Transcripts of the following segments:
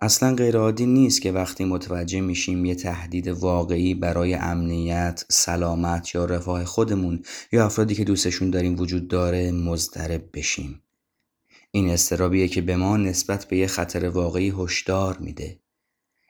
اصلا غیرعادی نیست که وقتی متوجه میشیم یه تهدید واقعی برای امنیت، سلامت یا رفاه خودمون یا افرادی که دوستشون داریم وجود داره مضطرب بشیم. این استرابیه که به ما نسبت به یه خطر واقعی هشدار میده.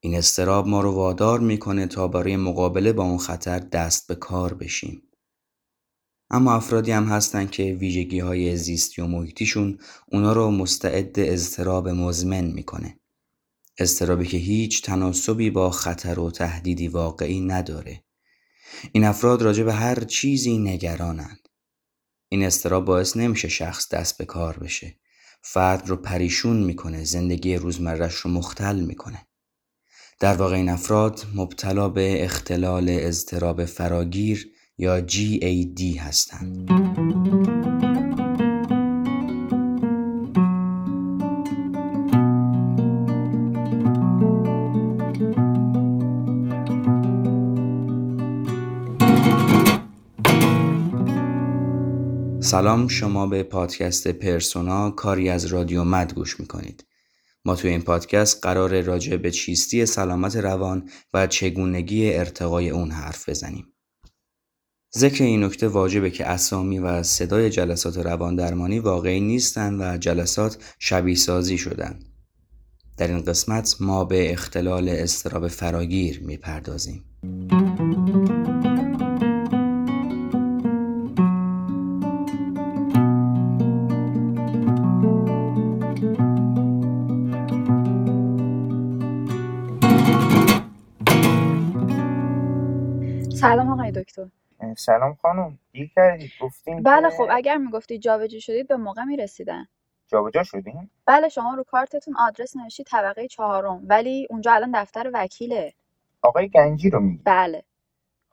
این استراب ما رو وادار می‌کنه تا برای مقابله با اون خطر دست به کار بشیم. اما افرادی هم هستن که ویژگی های زیستی و محیطیشون اونا رو مستعد اضطراب مزمن می‌کنه. استرابی که هیچ تناسبی با خطر و تهدیدی واقعی نداره. این افراد راجع به هر چیزی نگرانند. این استراب باعث نمیشه شخص دست به کار بشه. فرد رو پریشون می‌کنه، زندگی روزمرش رو مختل می‌کنه. در واقع این افراد مبتلا به اختلال اضطراب فراگیر یا GAD هستند. سلام شما به پادکست پرسونا کاری از رادیو مد گوش می‌کنید. ما توی این پادکست قرار راجع به چیستی سلامت روان و چگونگی ارتقای اون حرف بزنیم. ذکر این نکته واجبه که اسامی و صدای جلسات روان درمانی واقعی نیستند و جلسات شبیه سازی شدن. در این قسمت ما به اختلال استراب فراگیر می‌پردازیم. سلام خانم دیر کردید گفتین بله که خب اگر می‌گفتید جابجا شدید به موقع می‌رسیدن. جابجا شدین؟ بله شما رو کارتتون آدرس نوشتید طبقه چهارم ولی اونجا الان دفتر وکیله. آقای گنجی رو میگی؟ بله.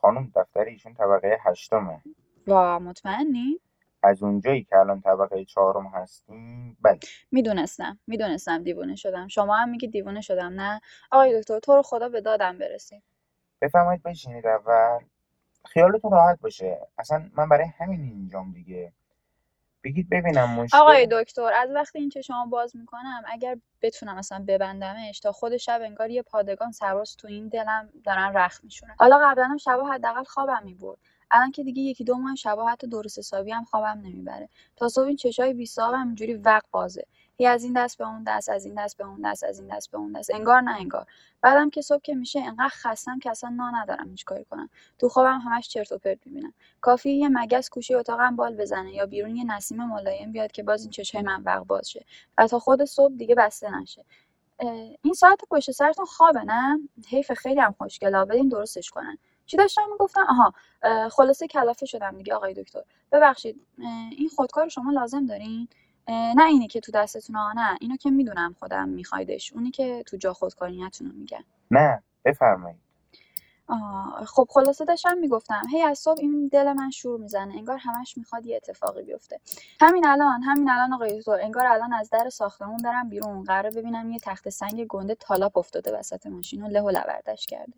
خانم دفتر ایشون طبقه هشتمه. وا مطمئنی؟ از اونجایی که الان طبقه چهارم هستیم بله. می‌دونستم می‌دونستم دیوونه شدم. شما هم میگی دیوونه شدم نه؟ آقای دکتر تو رو خدا به دادم برسید بفرمایید بشینید اول. خیالتون راحت باشه. اصلا من برای همین اینجام دیگه. بگید ببینم مشکل آقای دکتر از وقتی این چشمو باز می‌کنم اگر بتونم مثلا ببندمش تا خود شب انگار یه پادگان سواس تو این دلم دارن رخ میشونن. حالا قبلا هم شبا حداقل خوابم می‌برد. الان که دیگه یکی دو ماه شبا حتی درست حسابی هم خوابم نمی‌بره. تا صبح این چشای بی هم اینجوری وق بازه. هی از این دست به اون دست از این دست به اون دست از این دست به اون دست. انگار نه انگار. بعدم که صبح که میشه انقدر خستم که اصلا نا ندارم هیچ کاری کنم. تو خوابم همش چرت و پرت می‌بینم. کافی یه مگس گوشه اتاقم بال بزنه یا بیرون یه نسیم ملایم بیاد که باز این چشای من وق باز شه. و تا خود صبح دیگه بسته نشه. این ساعت پشت سرتون خوابه نه؟ حیف خیلی هم خوشگلا بدین درستش کنن. چی داشتم می‌گفتم؟ آها خلاصه کلافه شدم دیگه آقای دکتر. ببخشید این خودکار شما لازم دارین؟ نه اینی که تو دستتون ها نه. اینو که می‌دونم خودم میخوایدش. اونی که تو جا خودکاریتون رو میگن نه بفرمایید. خب خلاصه داشتم می‌گفتم. هی از صبح این دل من شور می‌زنه. انگار همش می‌خواد یه اتفاقی بیفته. همین الان همین الان آقای دکتر. انگار الان از در ساختمون برم بیرون. قراره ببینم یه تخت سنگ گنده تالاپ افتاده وسط ماشین و له و لوردش کرده.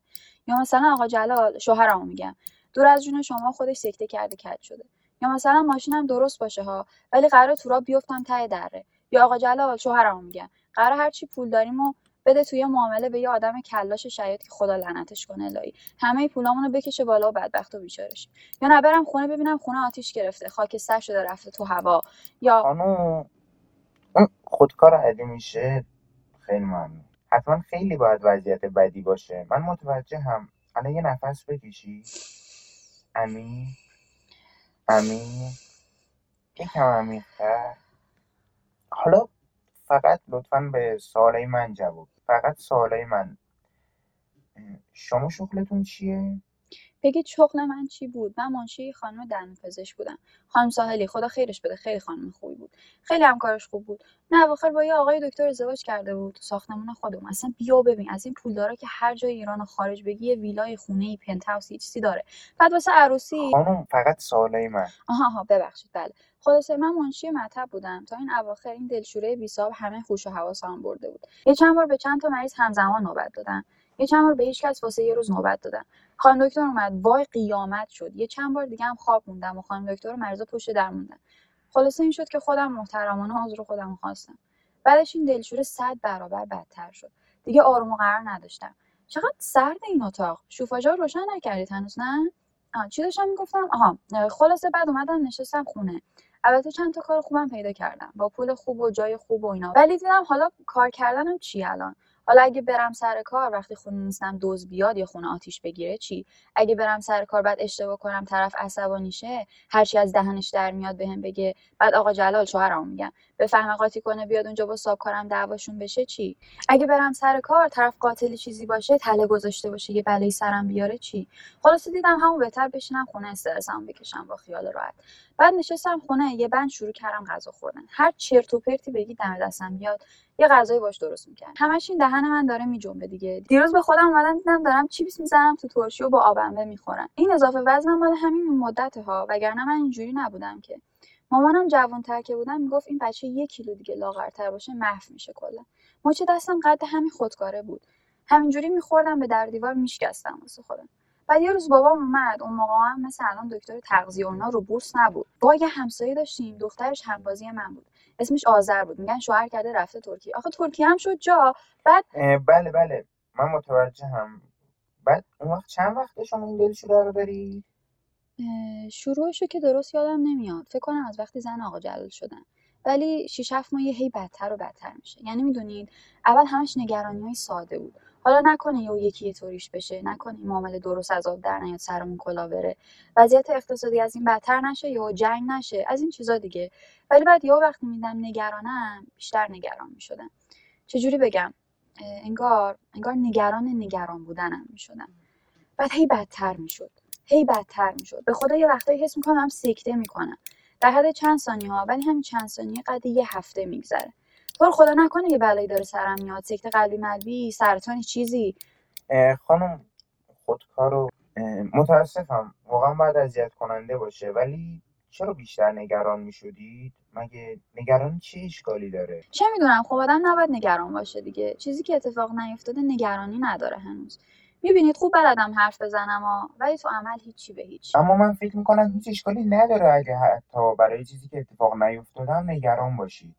یا مثلا آقا جلال شوهرمو میگم. دور از جون شما خودش سکته کرده کج شده. یا مثلا ماشینم درست باشه ها ولی قراره تو را بیفتم ته دره. یا آقا جلال شوهرمو میگم. قراره هر چی پول داریم و بده توی معامله به یه آدم کلاش شاید که خدا لعنتش کنه الهی. همه پولامونو بکشه بالا و بدبخت و بیچارش. یا نه برم خونه ببینم خونه آتیش گرفته خاکستر شده رفته تو هوا. یا خانم اون خودکار علی میشه؟ خیلی ممنون. حتما خیلی باید وضعیت بدی باشه. من متوجه هم الان یه نفس بکشی. امین؟ امین یکم عمیق‌تر. حالا فقط لطفا به سوالای من جواب فقط سوالای من. شما شغلتون چیه؟ بگید شغل من چی بود؟ من منشی خانم دندونپزشک بودم. خانم ساحلی خدا خیرش بده. خیلی خانم خوبی بود. خیلی هم کارش خوب بود. نه اواخر با یه آقای دکتر ازدواج کرده بود. تو ساختمون خودمون. اصلا بیا ببین. از این پولدارا که هر جای ایران و خارج بگی یه ویلای خونه ای پنت هاوس چیزی داره. بعد واسه عروسی خانم فقط سوالای من. آها آها. ببخشید. بله. خلاصه من منشی مطب بودم. تا این اواخر این دلشوره بیساب همه هوش و حواسم برده بود. یه چند بار به چند تا مریض همزمان نوبت دادن. یه چند بار به هیچ کس واسه یه روز نوبت دادن خانم دکتر اومد وای قیامت شد. یه چند بار دیگه هم خواب موندم و خانم دکتر و مریضا پشت در موندن. خلاصه این شد که خودم محترمانه عذر خودم خواستم. بعدش این دلشوره صد برابر بدتر شد. دیگه آروم و قرار نداشتم. چقدر سرد این اتاق. شوفاژا روشن نکردید هنوز نه؟ آه چی داشتم می‌گفتم؟ آها خلاصه بعد اومدم نشستم خونه. البته چند تا کار خوبم پیدا کردم. با پول خوب و جای خوب و اینا. ولی دیدم حالا کار کردنم چی الان؟ حالا اگه برم سر کار وقتی خونه نیستم دوز بیاد یا خونه آتیش بگیره چی؟ اگه برم سر کار بعد اشتباه کنم طرف عصبانی شه هرچی از دهنش در میاد بهم بگه. بعد آقا جلال شوهرمو میگم. بفهمه قاطی کنه بیاد اونجا با صاحب کارم دعواشون بشه چی؟ اگه برم سر کار طرف قاتل چیزی باشه تله گذاشته باشه یه بلای سرم بیاره چی؟ خلاصه دیدم همون بهتر بشینم خونه استرسم بکشم با خیال راحت. بعد نشستم خونه یه بند شروع کردم غذا خوردن. هر چرت و پرتی بگی دم دستم بیاد یه غذایی باش درست می‌کردم. همش این دهن من داره میجنبه دیگه. دیروز به خودم اومدم دیدم دارم چیپس می‌زنم تو ترشی و با آبنبه می‌خورم. این اضافه وزنم مال همین مدت ها وگرنه من اینجوری نبودم که. مامانم جوانتر که بودم می‌گفت این بچه یک کیلو دیگه لاغرتر باشه محو میشه کلا. مچ دستم قد همین خودکاره بود. همینجوری میخوردم به در دیوار میشکستم واسه خودم. بعد یه روز بابام اومد اون موقع هم مثل الان دکتر تغذیه اونا رو بورس نبود. با یه همسایه داشتیم دخترش همبازی من بود. اسمش آذر بود. میگن شوهر کرده رفته ترکیه. آخه ترکیه هم شد جا. بعد بله بله. من متوجه هم بعد اون وقت چند وقت شما این دلشوره رو داری شروعشو که درست یادم نمیاد. فکر کنم از وقتی زن آقا جلال شدن. ولی شیش هفت ماه هی بدتر و بدتر میشه. یعنی می‌دونید اول همش نگرانی های ساده بود. حالا نکنه یه یکی طوریش بشه نکنه این معامله درست از آب در نیاد سرمون کلا بره. وضعیت اقتصادی از این بدتر نشه یا جنگ نشه؟ از این چیزا دیگه. ولی بعد یا وقتی میدم نگرانم بیشتر نگران می‌شدم. چجوری بگم؟ انگار انگار نگران نگران بودنم می‌شدم. بعد هی بدتر می‌شد. هی بدتر می‌شد. به خدا یه وقتایی حس می‌کنم سکته می‌کنم. در حد چند ثانیه ها ولی همین چند ثانیه قد یه هفته میگذره. تو خدا نکنه یه بلایی داره سرم میاد. سکته قلبی ملبی سرطانی چیزی. خانم خودکارو متاسفم. واقعا باید اذیت کننده باشه. ولی چرا بیشتر نگران می‌شدید؟ مگه نگران چه اشکالی داره؟ چه می‌دونم. خب آدم نباید نگران باشه دیگه. چیزی که اتفاق نیفتاده نگرانی نداره هنوز. می‌بینید خوب بلدم حرف بزنم ها ولی تو عمل هیچی به هیچ. اما من فکر می‌کنم هیچ اشکالی نداره اگه حتی برای چیزی که اتفاق نیفتادم نگران باشید.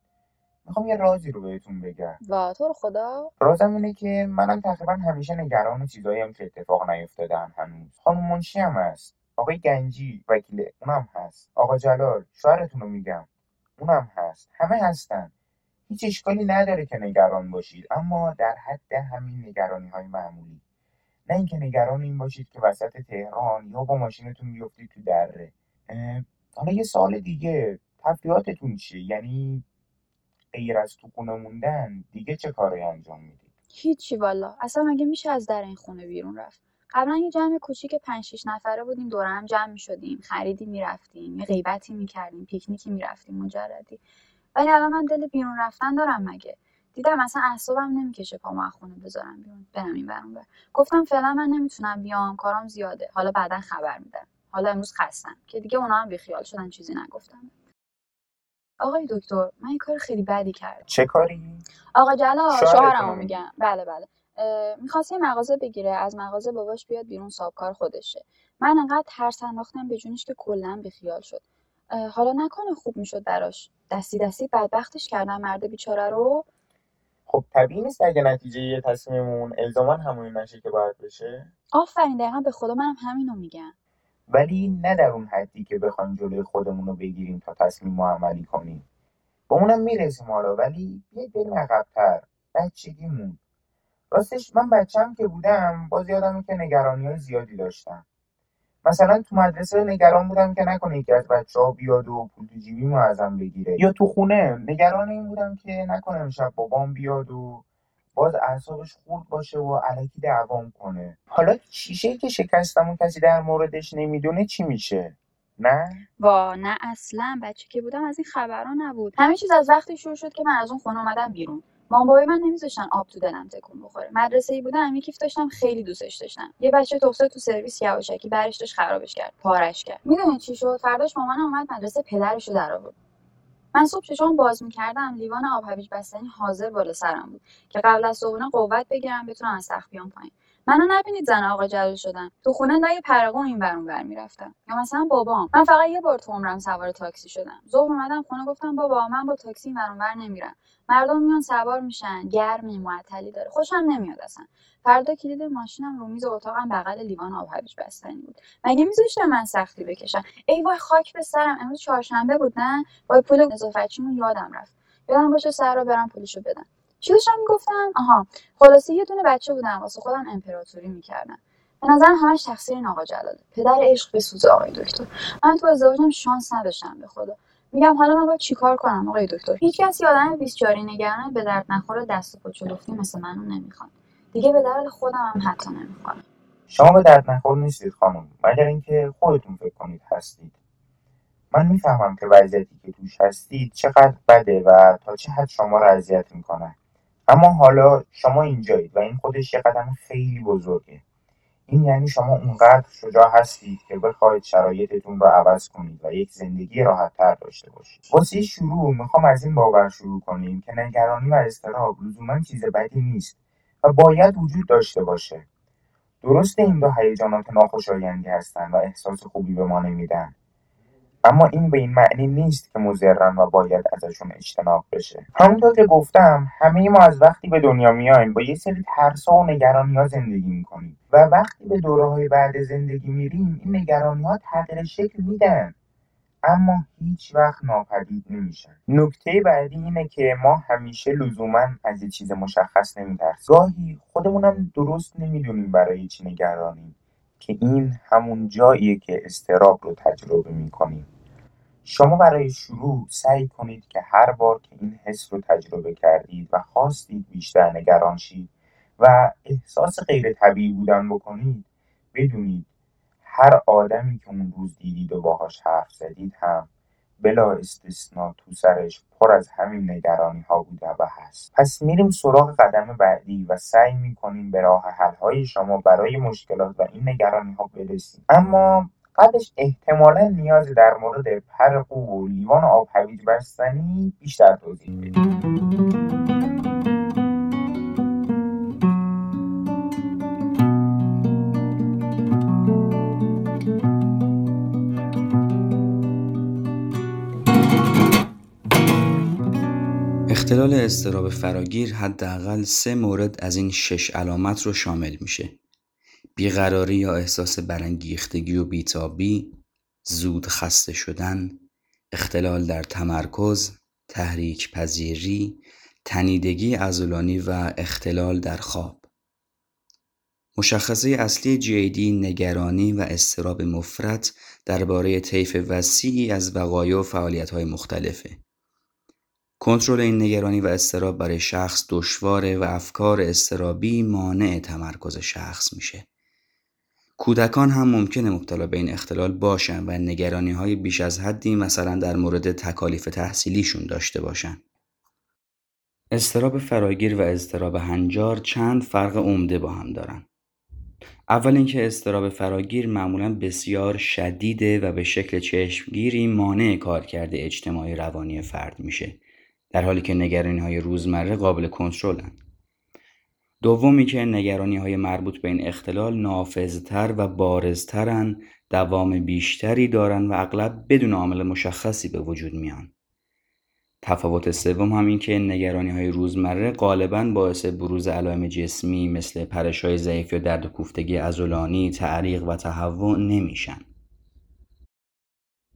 می‌خوام یه رازی رو بهتون بگم. وا تو رو خدا؟ رازم اینه که منم تقریبا همیشه نگران چیزایی هم که اتفاق نیفتادن هنوز. خانم منشی هم هست. آقای گنجی وکیل اونم هست. آقا جلال شوهرتون رو میگم. اونم هست. همه هستن. هیچ اشکالی نداره که نگران باشید. اما در حد همین نگرانی های معمولی. نه اینکه نگران این باشید که وسط تهران یا با ماشینتون بیفتید تو دره. حالا یه سال دیگه. تفریحاتتون چیه؟ یعنی غیر از تو خونه موندن دیگه چه کاری انجام می‌دید هیچی والا. اصلا مگه میشه از در این خونه بیرون رفت؟ قبلا یه جمع کوچیک پنج شیش نفره بودیم دور هم جمع می‌شدیم خریدی می‌رفتیم یه غیبتی می‌کردیم پیکنیکی می‌رفتیم مجردی. ولی الان من دل بیرون رفتن دارم مگه؟ دیدم اصلا اعصابم نمی‌کشه پامو از خونه بذارم بیرون. برم این برم بر گفتم فعلا من نمی‌تونم بیام کارام زیاده. حالا بعدا خبر میدم. حالا امروز خستم. که دیگه اونا هم بیخیال شدن چیزی نگفتم. آقای دکتر من یه کار خیلی بدی کردم. چه کاری؟ آقا جلال شوهرمو میگم. بله بله. می‌خواست یه مغازه بگیره از مغازه باباش بیاد بیرون کار خودشه. من انقدر ترس انداختم به جونش که کلا بیخیال شد. حالا نکنه خوب می‌شد براش. دستی دستی بدبختش کردم مرد بیچاره رو. خب طبیعی نیست اگه نتیجه یه تصمیممون الزاما همونی نشه که باید بشه. آفرین دقیقا به خدا منم همینو میگم. ولی نه در اون حدی که بخوایم جلوی خودمون رو بگیریم تا تصمیم عملی کنیم. به اونم می‌رسیم حالا ولی یه بریم عقبتر بچگیمون. راستش من بچم که بودم باز یادمه که نگرانی های زیادی داشتم. مثلا تو مدرسه نگران بودم که نکنه یکی از بچه ها بیاد و پول تو جیبیمو ازم بگیره. یا تو خونه نگران این بودم که نکنه امشب بابام بیاد و باز اعصابش خورد باشه و علکی دعوام کنه. حالا شیشه که شکستم و کسی در موردش نمی‌دونه چی میشه؟ نه؟ وا نه اصلا. بچه که بودم از این خبرها نبود. همه چیز از وقتی شروع شد که من از اون خونه اومدم بیرون. مام بابای من نمیذاشتن آب تو دلم تکون بخوره. مدرسه ای بودم کیف داشتم خیلی دوستش داشتم. یه بچه تخته تو سرویس یواشکی برش داشت خرابش کرد پارش کرد. می‌دونی چی شد؟ فرداش مامانم اومد مدرسه پدرشو در آورد من صبح چشام باز می‌کردم لیوان آب هویج بستنی حاضر بالا سرم بود که قبل از صبحونه قوت بگیرم بتونم از تخت بیام پایین. منو نبینید زن آقا جلال شدم تو خونه لای پرقون این برون بر می‌رفتم. یا مثلا بابام. من فقط یه بار تو عمرم سوار تاکسی شدم. ظهر اومدم خونه گفتم بابا من با تاکسی این برون بر نمیرم. مردم میان سوار میشن گرمی معطلی داره. خوشم نمیاد اصلا. فردا کلید ماشینم رو میز اتاقم بغل لیوان آب هویج بستنی بود. مگه میذاشتم من سختی بکشم؟ ای وای خاک به سرم. امروز چهارشنبه بود نه؟ وای پول نظافتچیمون یادم رفت. یادم باشه سر رو برم پولشو بدم. چی داشتم می‌گفتم؟ آها خلاصه یه دونه بچه بودم. واسه خودم امپراتوری می‌کردم. به نظرم همش تقصیر این آقا جلاله. پدر عشق به سوز آقای دکتر. من تو ازدواجم شانس نداشتم به خدا. میگم حالا من باید چیکار کنم آقای دکتر؟ هیچ کسی آدم بیسچاری نگران به درد نخور دست و پا مثل منو نمی‌خواد. دیگه به درد خودم هم حتی نمی‌خوره. شما به درد نخور نیستید خانم. مگر اینکه خودتون فکر کنید هستید. من می‌فهمم که وضعیتی که توش هستید چقدر بده و تا چه حد شما رو اذیت می‌کنه. اما حالا شما اینجایید و این خودش یه قدم خیلی بزرگه. این یعنی شما اونقدر شجاع هستید که بخواید شرایطتون رو عوض کنید و یک زندگی راحتتر داشته باشید. واسه شروع می‌خوام از این باور شروع کنیم که نگرانی و اضطراب لزوما چیز بدی نیست. باید وجود داشته باشه. درسته این دو هیجانات ناخوشایندی هستن و احساس خوبی به ما نمیدن. اما این به این معنی نیست که مضرن و باید ازشون اجتناب بشه. همونطور که گفتم همه ما از وقتی به دنیا میایم با یه سری ترسا و نگرانی ها زندگی می‌کنیم. و وقتی به دوره های بعد زندگی میریم این نگرانی ها تغییر شکل میدن. اما هیچ وقت ناپدید نمیشن. نکته بعدی اینه که ما همیشه لزوما از یه چیز مشخص نمیترسیم. گاهی خودمونم درست نمی‌دونیم برای چی نگرانیم که این همون جاییه که استراب رو تجربه می‌کنیم. شما برای شروع سعی کنید که هر بار که این حس رو تجربه کردید و خواستید بیشتر نگران شید و احساس غیر طبیعی بودن بکنید بدونید هر آدمی که اون روز دیدید و باهاش حرف زدید هم بلا استثنا تو سرش پر از همین نگرانی ها بوده و هست. پس میریم سراغ قدم بعدی و سعی می‌کنیم به راه حل های شما برای مشکلات و این نگرانی ها برسیم. اما قبلش احتمالا نیازی در مورد پر قو و لیوان آب هویج بستنی بیشتر توضیح بدیم. اختلال اضطراب فراگیر حداقل سه مورد از این شش علامت رو شامل میشه. بیقراری یا احساس برانگیختگی و بیتابی، زود خسته شدن، اختلال در تمرکز، تحریک پذیری، تنیدگی عضلانی و اختلال در خواب. مشخصه اصلی GAD نگرانی و اضطراب مفرط درباره طیف وسیعی از وقایع و فعالیت‌های مختلفه. کنترل این نگرانی و اضطراب برای شخص دشواره و افکار اضطرابی مانع تمرکز شخص میشه. کودکان هم ممکنه مبتلا به این اختلال باشن و نگرانی های بیش از حدی مثلا در مورد تکالیف تحصیلیشون داشته باشن. اضطراب فراگیر و اضطراب هنجار چند فرق عمده با هم دارن. اول اینکه اضطراب فراگیر معمولا بسیار شدیده و به شکل چشمگیری مانع کارکرد اجتماعی روانی فرد میشه در حالی که نگرانی های روزمره قابل کنترلن. دومی که نگرانی های مربوط به این اختلال نافذتر و بارزترن دوام بیشتری دارن و اغلب بدون عامل مشخصی به وجود میان. تفاوت سوم هم این که نگرانی های روزمره غالبا باعث بروز علائم جسمی مثل پرش های ضعیف یا درد و کوفتگی عضلانی، تعریق و تهوع نمیشن.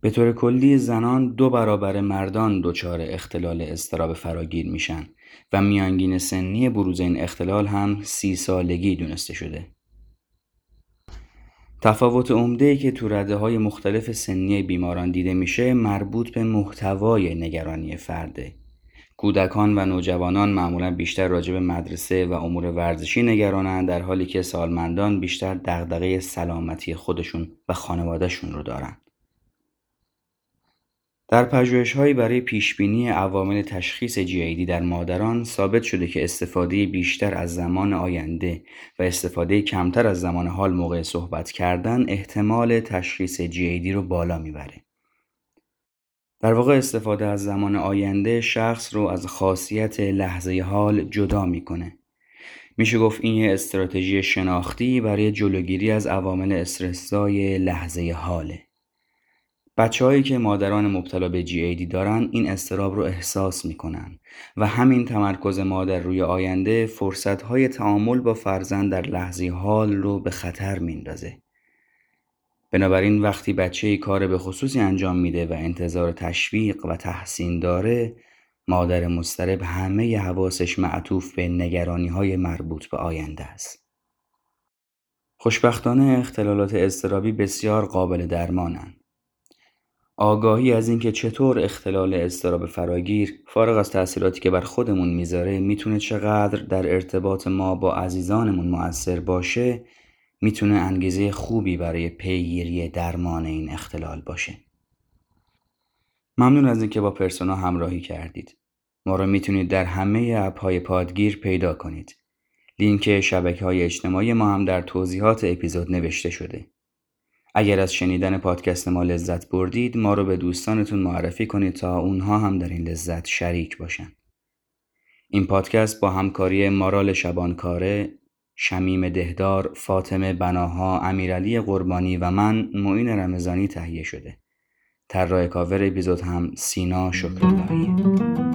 به طور کلی زنان دو برابر مردان دچار اختلال اضطراب فراگیر میشن و میانگین سنی بروز این اختلال هم سی سالگی دونسته شده. تفاوت عمده که تو رده های مختلف سنی بیماران دیده میشه مربوط به محتوای نگرانی فرده. کودکان و نوجوانان معمولا بیشتر راجع به مدرسه و امور ورزشی نگرانند در حالی که سالمندان بیشتر دغدغه سلامتی خودشون و خانوادهشون رو دارن. در پژوهش‌هایی برای پیشبینی عوامل تشخیص GAD در مادران ثابت شده که استفاده بیشتر از زمان آینده و استفاده کمتر از زمان حال موقع صحبت کردن احتمال تشخیص GAD رو بالا می‌بره. در واقع استفاده از زمان آینده شخص رو از خاصیت لحظه حال جدا می‌کنه میشه گفت این استراتژی شناختی برای جلوگیری از عوامل استرسای لحظه حاله. هایی که مادران مبتلا به GAD دارن این استراب رو احساس می‌کنن و همین تمرکز مادر روی آینده های تعامل با فرزند در لحظه حال رو به خطر میندازه. بنابراین وقتی بچه کار به خصوصی انجام میده و انتظار تشویق و تحسین داره مادر مسترب همه حواسش معطوف به نگرانی های مربوط به آینده است. خوشبختانه اختلالات اضطرابی بسیار قابل درمانند. آگاهی از اینکه چطور اختلال اضطراب فراگیر فارغ از تأثیراتی که بر خودمون می‌ذاره می‌تونه چقدر در ارتباط ما با عزیزانمون مؤثر باشه می‌تونه انگیزه خوبی برای پیگیری درمان این اختلال باشه. ممنون از اینکه با پرسونا همراهی کردید. ما رو می‌تونید در همه اپ های پادگیر پیدا کنید. لینک شبکه های اجتماعی ما هم در توضیحات اپیزود نوشته شده. اگر از شنیدن پادکست ما لذت بردید ما رو به دوستانتون معرفی کنید تا اونها هم در این لذت شریک باشن. این پادکست با همکاری مارال شبانکاره، شمیم دهدار، فاطمه بناها، امیرعلی قربانی و من معین رمضانی تهیه شده. طراح کاور اپیزود هم سینا شکراللهیه.